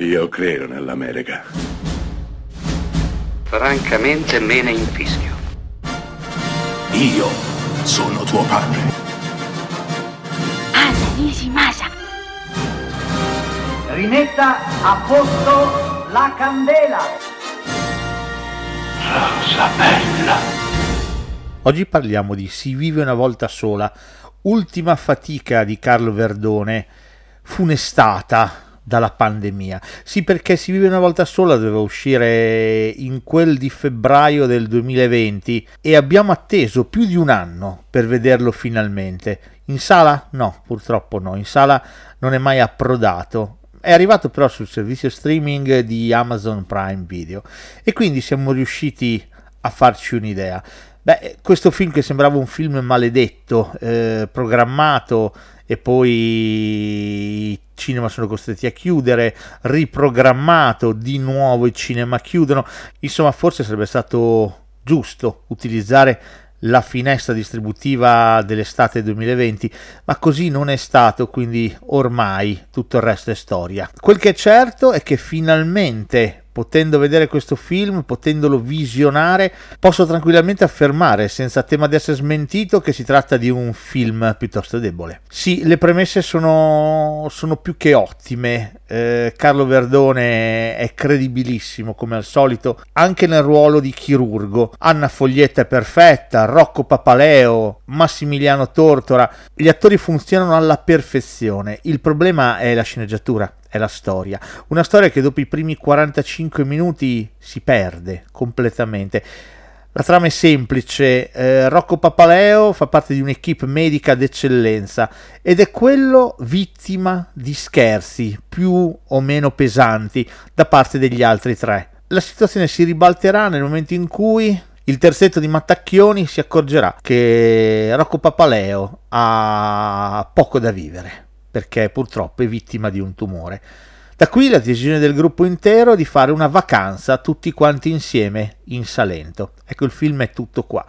Io credo nell'America. Francamente me ne infischio. Io sono tuo padre. Anna Nishimasa. Rimetta a posto la candela. Rosa bella. Oggi parliamo di Si vive una volta sola, ultima fatica di Carlo Verdone, funestata dalla pandemia. Sì, perché Si vive una volta sola doveva uscire in quel di febbraio del 2020 e abbiamo atteso più di un anno per vederlo finalmente. In sala? No, purtroppo no, in sala non è mai approdato. È arrivato però sul servizio streaming di Amazon Prime Video e quindi siamo riusciti a farci un'idea. Beh, questo film che sembrava un film maledetto, eh, programmato e poi i cinema sono costretti a chiudere, riprogrammato, di nuovo i cinema chiudono. Insomma, forse sarebbe stato giusto utilizzare la finestra distributiva dell'estate 2020, ma così non è stato, quindi ormai tutto il resto è storia. Quel che è certo è che finalmente potendo vedere questo film, potendolo visionare, posso tranquillamente affermare, senza tema di essere smentito, che si tratta di un film piuttosto debole. Sì, le premesse sono, sono più che ottime. Eh, Carlo Verdone è credibilissimo come al solito, anche nel ruolo di chirurgo. Anna Foglietta è perfetta, Rocco Papaleo, Massimiliano Tortora. Gli attori funzionano alla perfezione. Il problema è la sceneggiatura è la storia. Una storia che dopo i primi 45 minuti si perde completamente. La trama è semplice, eh, Rocco Papaleo fa parte di un'equipe medica d'eccellenza ed è quello vittima di scherzi più o meno pesanti da parte degli altri tre. La situazione si ribalterà nel momento in cui il terzetto di Mattacchioni si accorgerà che Rocco Papaleo ha poco da vivere perché purtroppo è vittima di un tumore. Da qui la decisione del gruppo intero di fare una vacanza tutti quanti insieme in Salento. Ecco, il film è tutto qua.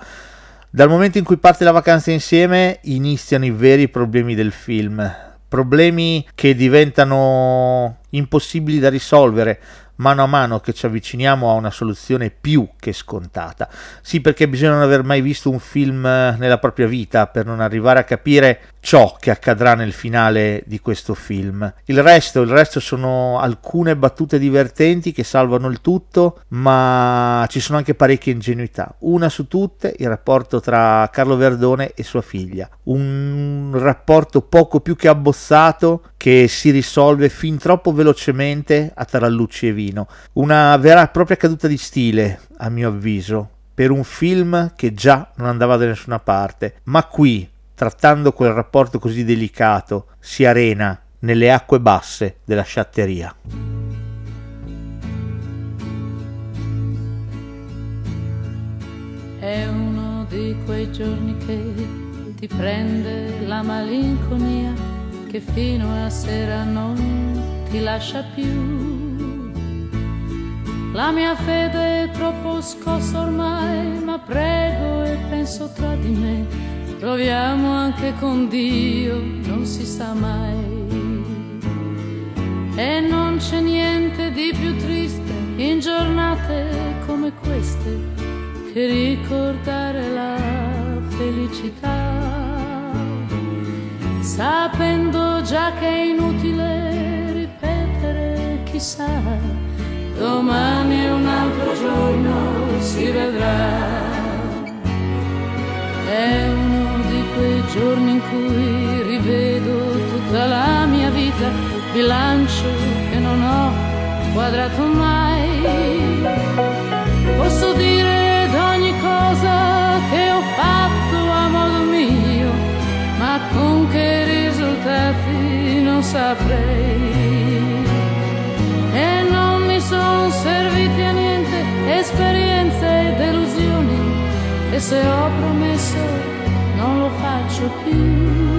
Dal momento in cui parte la vacanza insieme iniziano i veri problemi del film, problemi che diventano impossibili da risolvere mano a mano che ci avviciniamo a una soluzione più che scontata. Sì, perché bisogna non aver mai visto un film nella propria vita per non arrivare a capire ciò che accadrà nel finale di questo film. Il resto, il resto sono alcune battute divertenti che salvano il tutto, ma ci sono anche parecchie ingenuità. Una su tutte, il rapporto tra Carlo Verdone e sua figlia. Un rapporto poco più che abbozzato che si risolve fin troppo velocemente a tarallucci e vino. Una vera e propria caduta di stile, a mio avviso, per un film che già non andava da nessuna parte. Ma qui, trattando quel rapporto così delicato, si arena nelle acque basse della sciatteria. È uno di quei giorni che ti prende la malinconia che fino a sera non ti lascia più. La mia fede è troppo scossa ormai, ma prego e penso tra di me proviamo anche con Dio, non si sa mai. E non c'è niente di più triste in giornate come queste che ricordare la felicità, sapendo già che è inutile ripetere chissà, domani un altro giorno, si vedrà. È uno di quei giorni in cui rivedo tutta la mia vita, bilancio che non ho quadrato mai. Posso dire d'ogni cosa che ho fatto a modo mio, ma con che risultati non saprei. se ho promesso non lo faccio più.